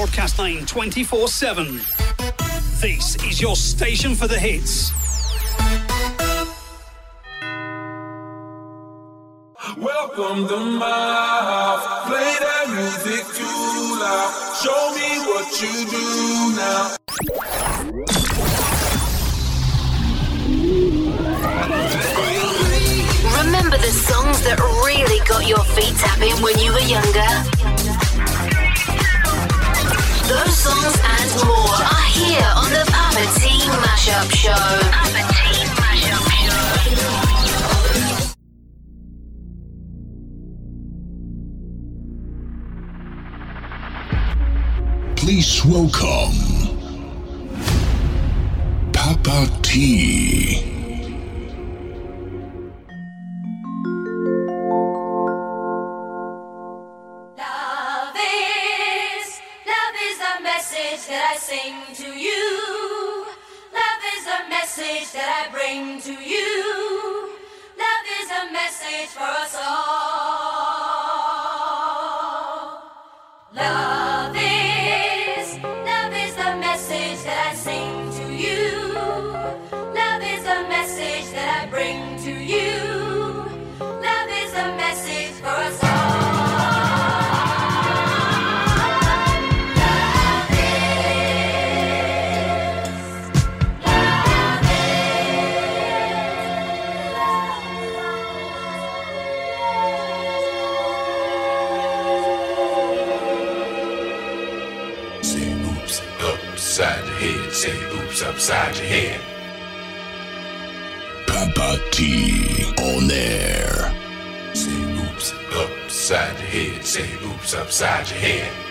Broadcast 9 24 7. This is your station for the hits. Welcome to my house. Play that music too loud. Show me what you do now. Remember the songs that really got your feet tapping when you were younger? Those songs and more are here on the Papa T Mashup Show. Please welcome Papa T. Bring to you. Love is a message for us all. Say oops upside your head. Say oops upside your head. Papa T on air. Say oops upside your head. Say oops upside your head.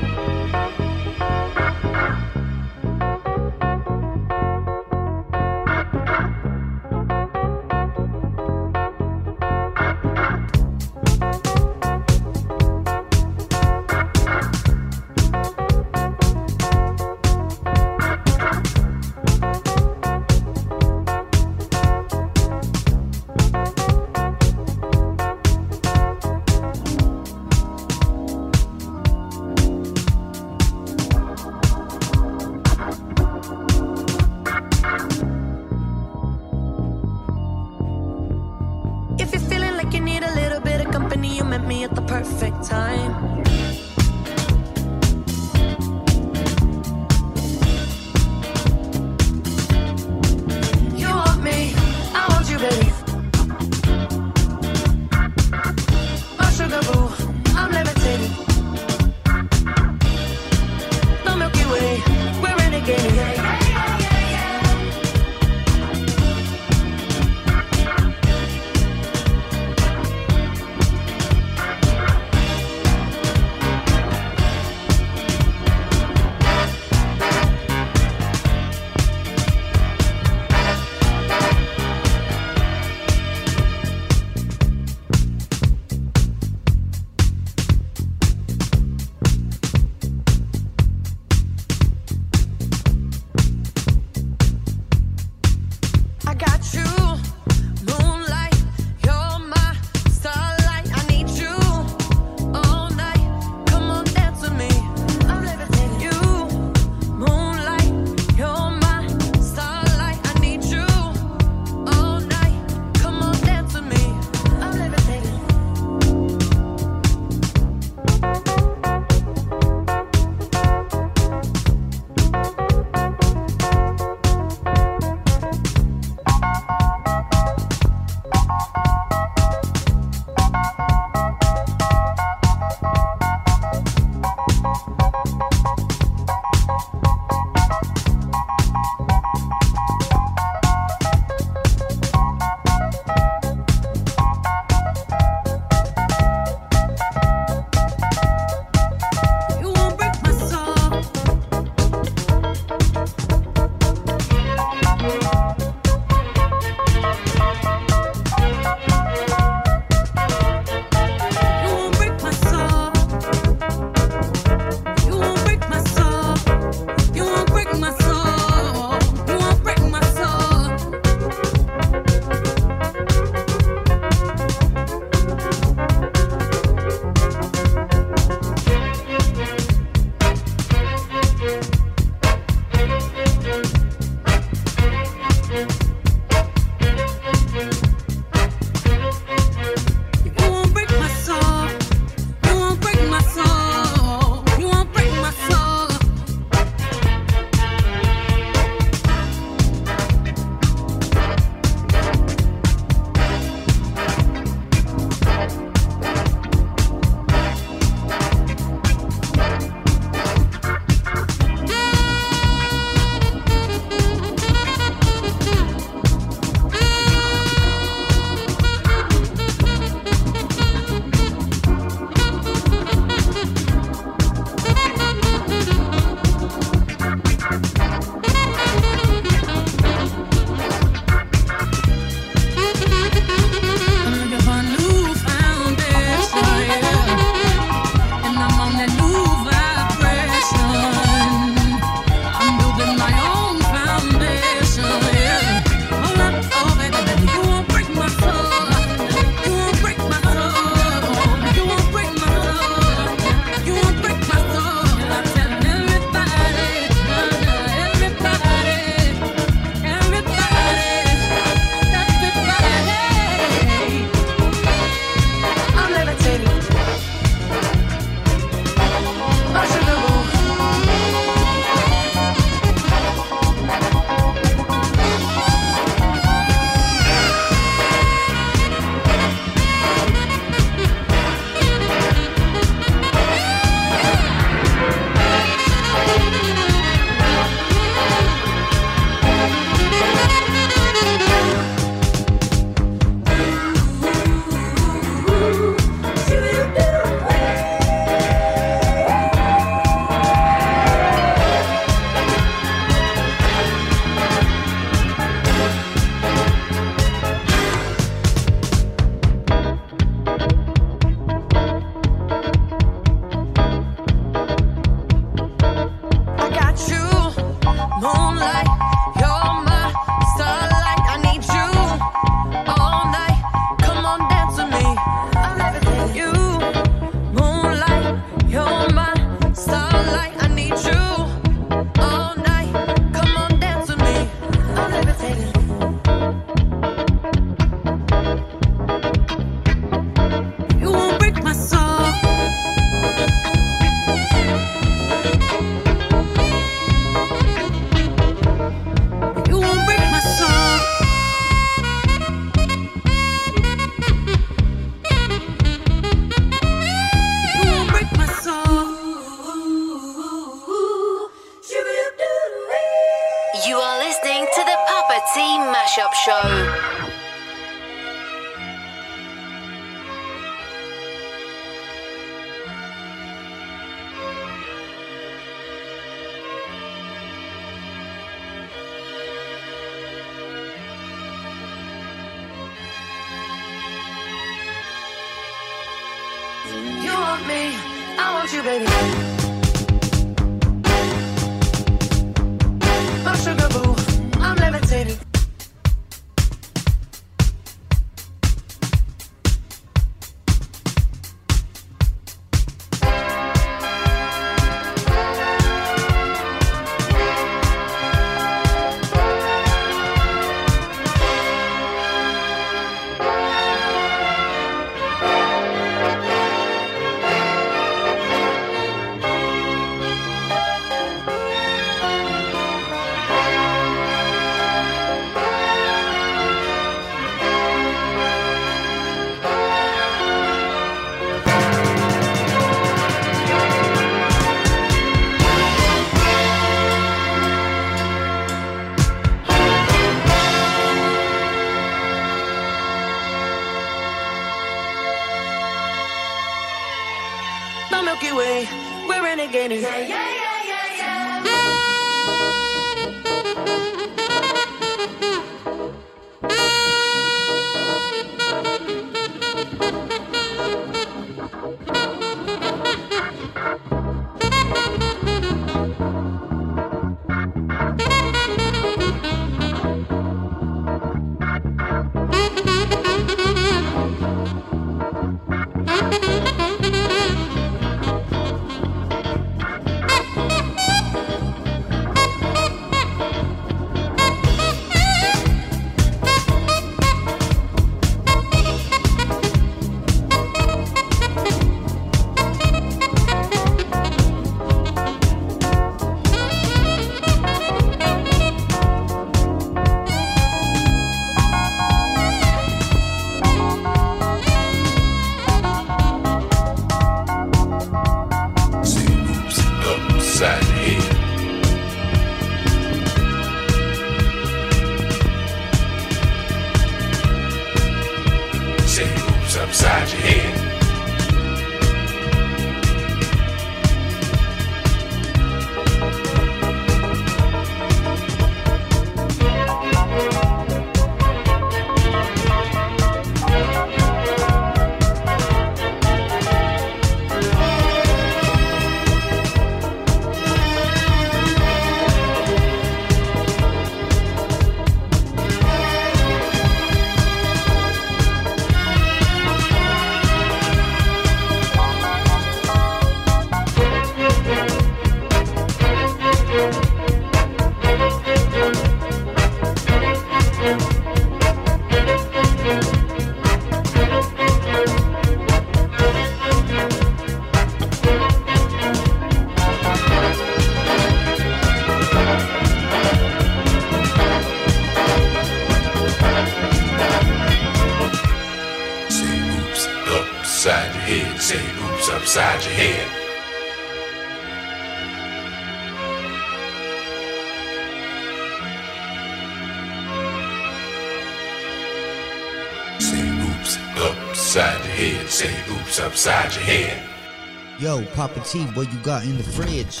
Yo, Papa T, what you got in the fridge?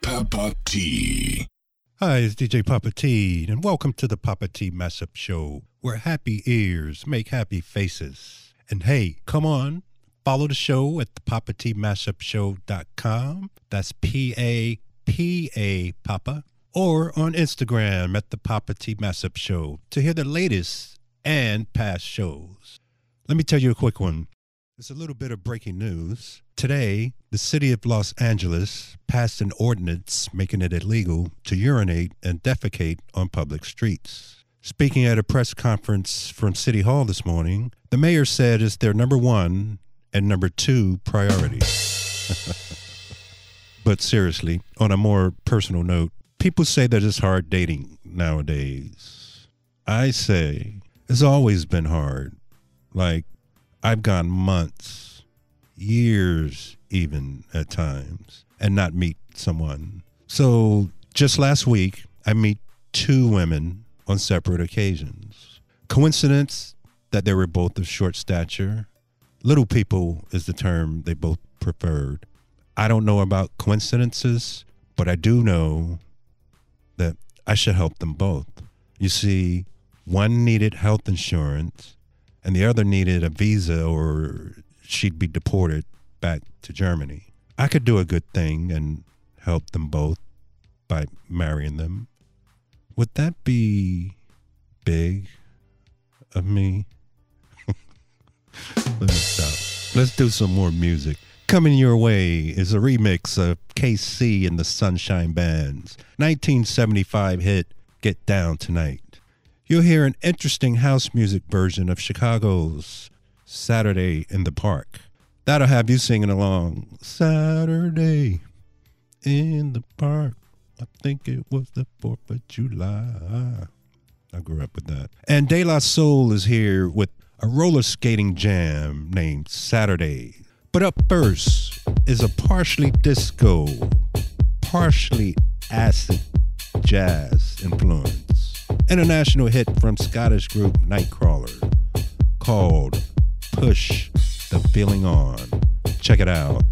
Papa T. Hi, it's DJ Papa T, and welcome to the Papa T Mashup Show, where happy ears make happy faces. And hey, come on, follow the show at the Papa T Mashup Show.com. That's P A P A Papa. Or on Instagram at the Papa T Mashup Show to hear the latest and past shows. Let me tell you a quick one. It's a little bit of breaking news. Today, the city of Los Angeles passed an ordinance making it illegal to urinate and defecate on public streets. Speaking at a press conference from City Hall this morning, the mayor said it's their number one and number two priority. but seriously, on a more personal note, people say that it's hard dating nowadays. I say it's always been hard. Like, I've gone months, years even at times, and not meet someone. So just last week, I meet two women on separate occasions. Coincidence that they were both of short stature. Little people is the term they both preferred. I don't know about coincidences, but I do know that I should help them both. You see, one needed health insurance and the other needed a visa or she'd be deported back to Germany. I could do a good thing and help them both by marrying them. Would that be big of me? Let's stop. Let's do some more music. Coming your way is a remix of KC and the Sunshine Band's 1975 hit Get Down Tonight. You'll hear an interesting house music version of Chicago's Saturday in the Park. That'll have you singing along. Saturday in the Park. I think it was the 4th of July. I grew up with that. And De La Soul is here with a roller skating jam named Saturday. But up first is a partially disco, partially acid jazz influence. International hit from Scottish group Nightcrawler called Push the Feeling On. Check it out.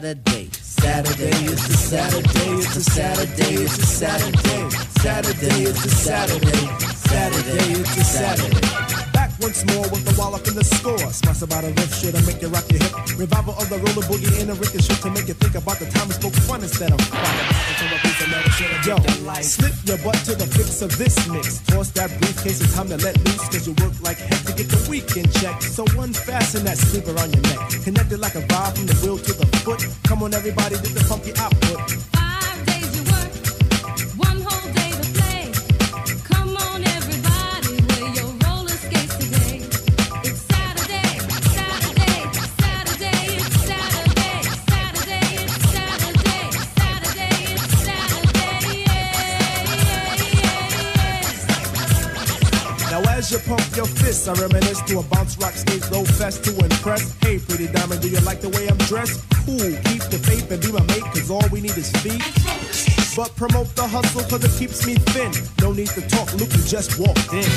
Saturday. Saturday is the Saturday, it's a Saturday, it's a Saturday. Saturday is the Saturday. Saturday is the Saturday. Back once more with the wallop in the score. Smash about a riff shit and make you rock your hip. Revival of the roller boogie in a ricket shit to make you think about the time we spoke fun instead of rock until a piece of metal shit. Yo, slip your butt to the fix of this mix. Toss that briefcase, it's time to let loose. Cause you work like heck to get the weekend check. So unfasten that sleeper on your neck. Connected like a vibe from the wheel to the foot. Come on, everybody, get the funky output. You pump your fists, I reminisce to a bounce rock skate low fest to impress. Hey, pretty diamond, do you like the way I'm dressed? Cool, keep the faith and be my mate, cause all we need is feet. But promote the hustle cause it keeps me thin. No need to talk, Luke, you just walked in.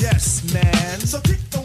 Yes, man. So kick the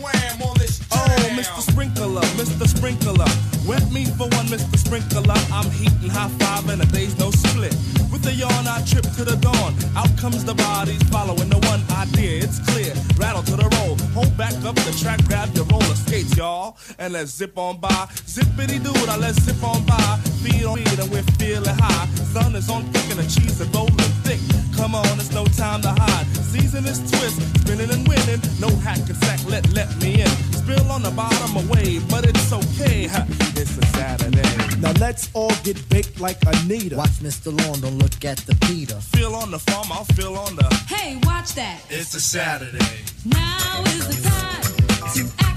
Mr. Sprinkler, Mr. Sprinkler. Wet me for one, Mr. Sprinkler. I'm heating high five and a day's no split. With a yawn, I trip to the dawn. Out comes the bodies following the one idea. It's clear. Rattle to the roll. Hold back up the track, grab your roller skates, y'all. And let's zip on by. Zippity doo I let's zip on by. Feet on feet and we're feeling high. Sun is on thick and the cheese is rolling thick. Come on, it's no time to hide. Season is twist, spinning and winning. No hack and sack, let let me in. Spill on the bottom away, but it's okay. huh, It's a Saturday. Now let's all get baked like Anita. Watch Mr. Lawn, don't look at the Peter. Feel on the farm, I'll feel on the. Hey, watch that. It's a Saturday. Now is the time to act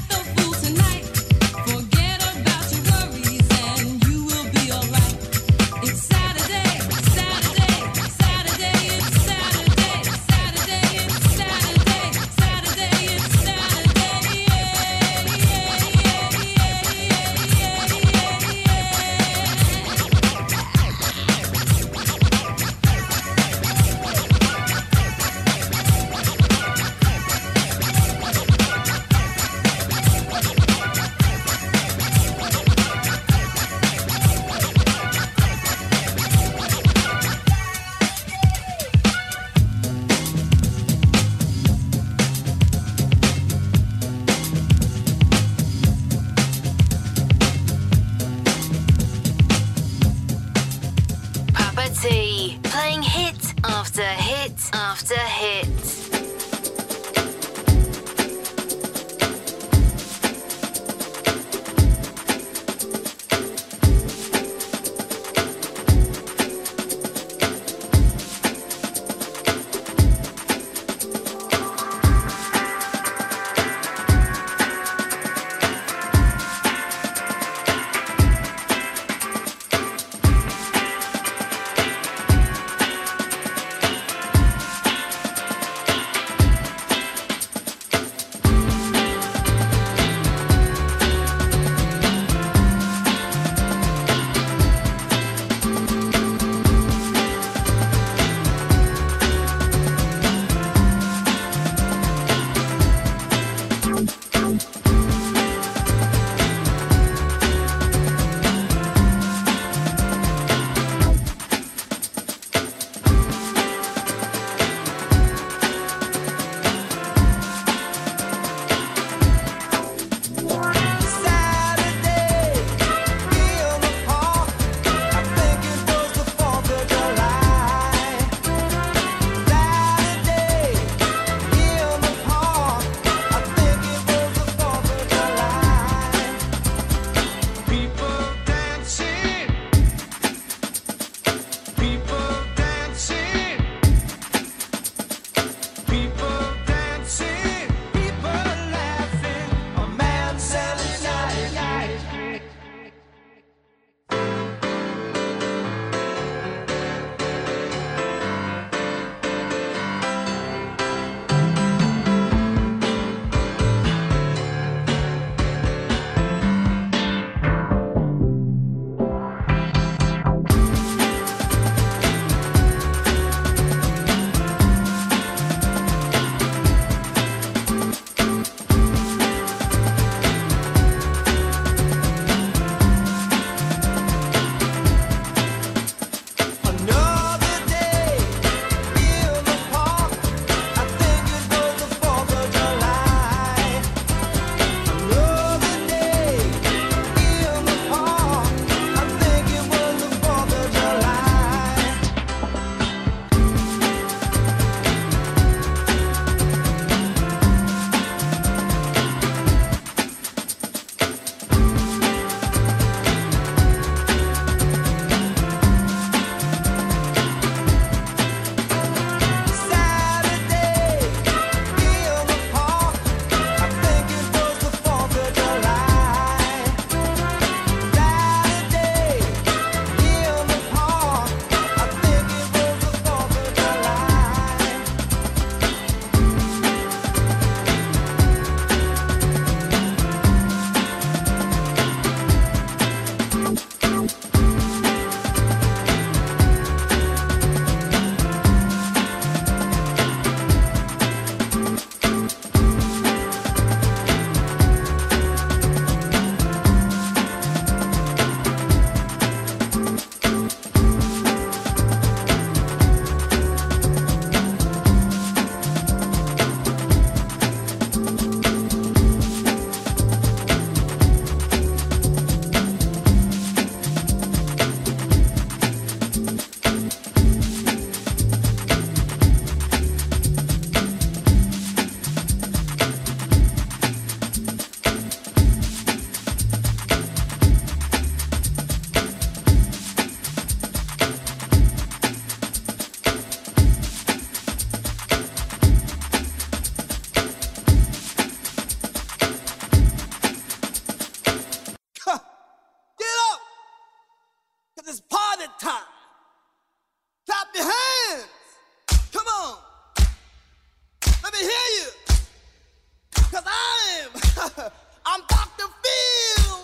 I'm Dr. Phil.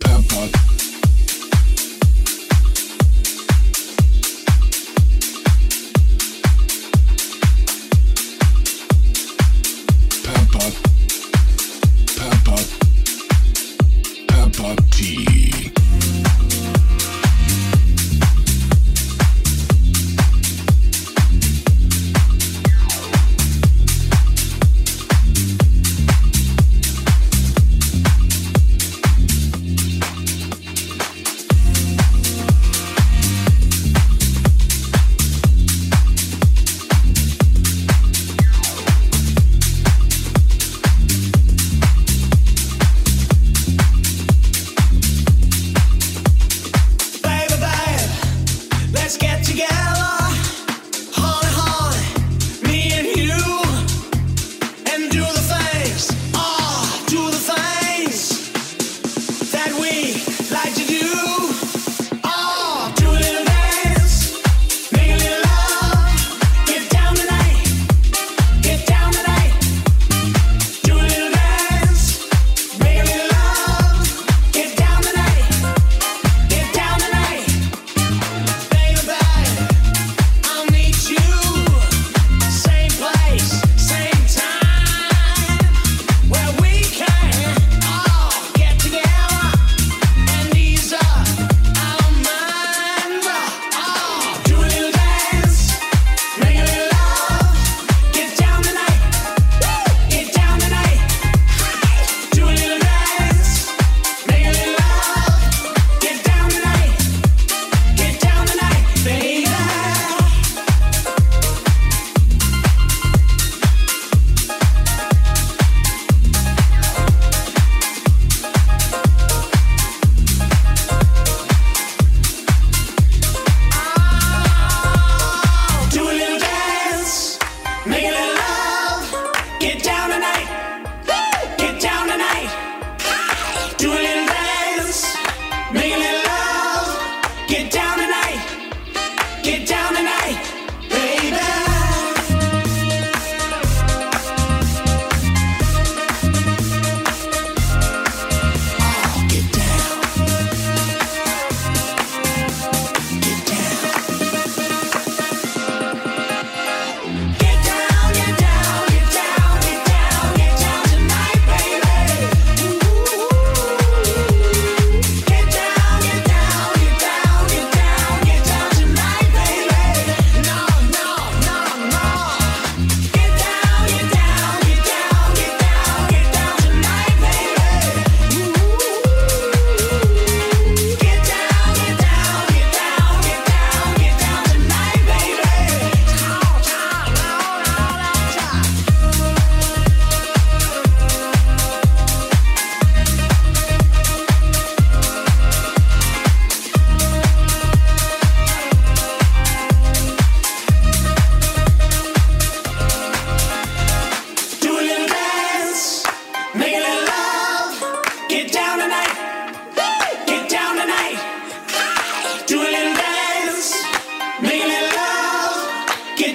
Pepper.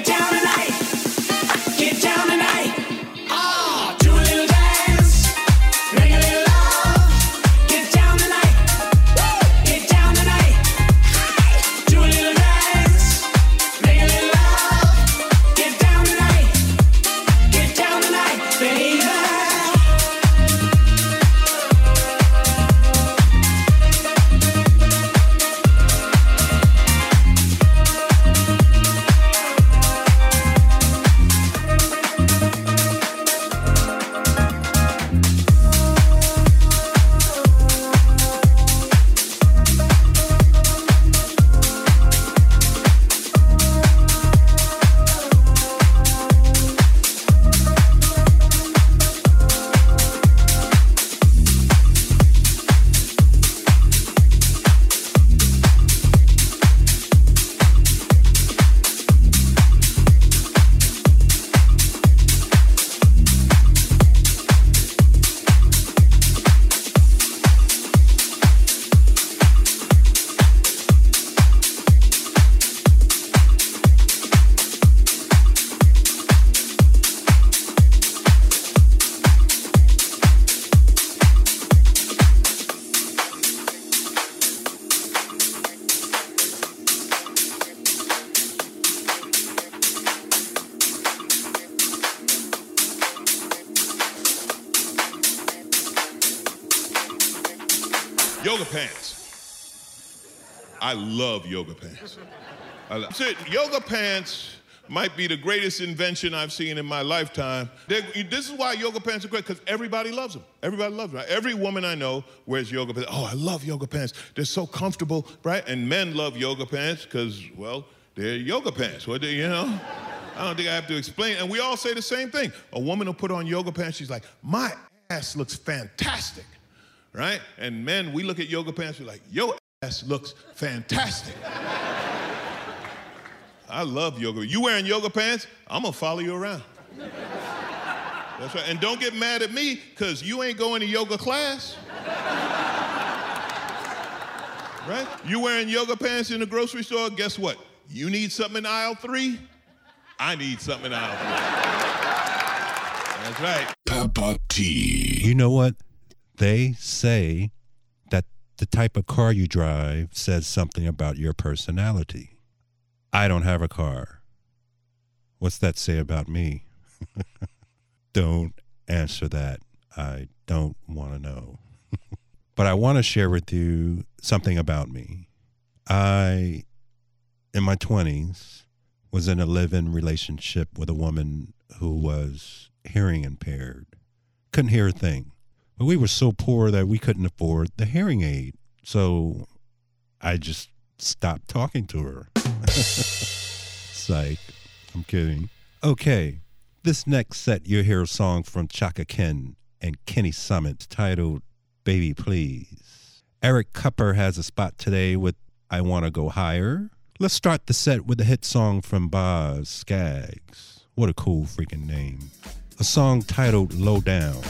down. Yoga pants might be the greatest invention I've seen in my lifetime. They- this is why yoga pants are great because everybody loves them. Everybody loves them. Right? Every woman I know wears yoga pants. Oh, I love yoga pants. They're so comfortable, right? And men love yoga pants because, well, they're yoga pants. What do you know? I don't think I have to explain. And we all say the same thing. A woman will put on yoga pants. She's like, my ass looks fantastic, right? And men, we look at yoga pants. We're like, your ass looks fantastic. I love yoga. You wearing yoga pants? I'm gonna follow you around. That's right. And don't get mad at me, because you ain't going to yoga class. Right? You wearing yoga pants in the grocery store, guess what? You need something in aisle three? I need something in aisle three. That's right. Papa T. You know what? They say that the type of car you drive says something about your personality. I don't have a car. What's that say about me? don't answer that. I don't want to know. but I want to share with you something about me. I, in my 20s, was in a live in relationship with a woman who was hearing impaired, couldn't hear a thing. But we were so poor that we couldn't afford the hearing aid. So I just stopped talking to her. Psych. I'm kidding. Okay. This next set, you'll hear a song from Chaka Khan and Kenny Summit titled Baby Please. Eric Kupper has a spot today with I Want to Go Higher. Let's start the set with a hit song from Boz Scaggs. What a cool freaking name. A song titled Low Down.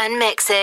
And mixes. She's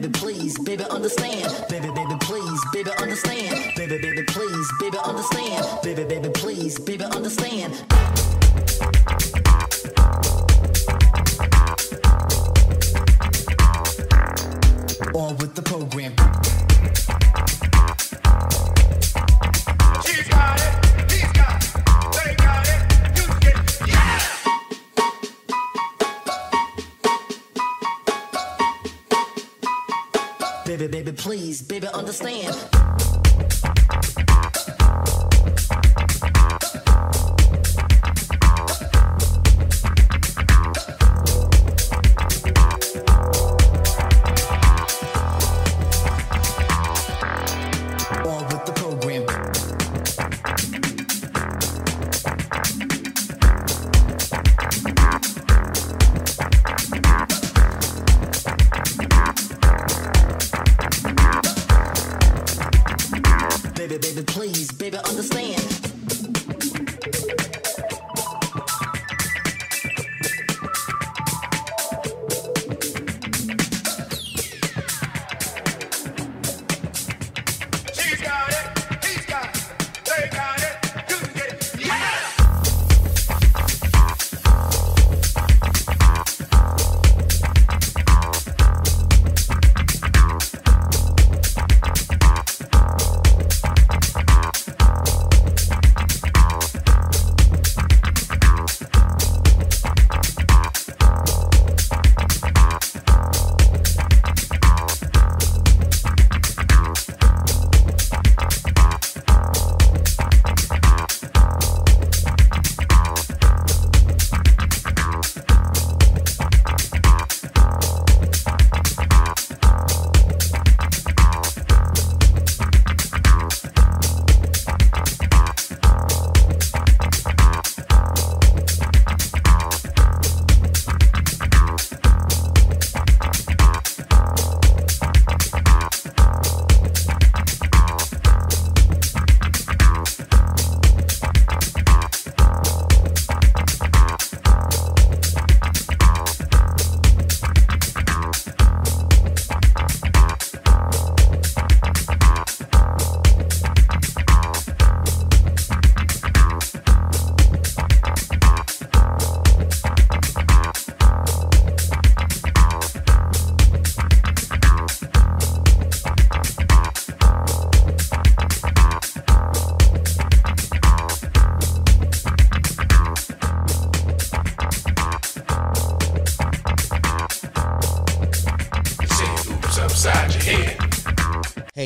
Baby, please, baby, understand. Baby,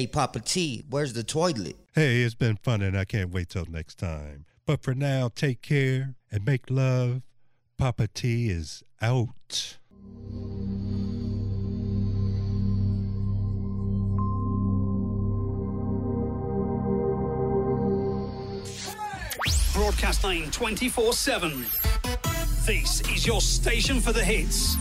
Hey, Papa T, where's the toilet? Hey, it's been fun and I can't wait till next time. But for now, take care and make love. Papa T is out. Broadcasting 24 7. This is your station for the hits.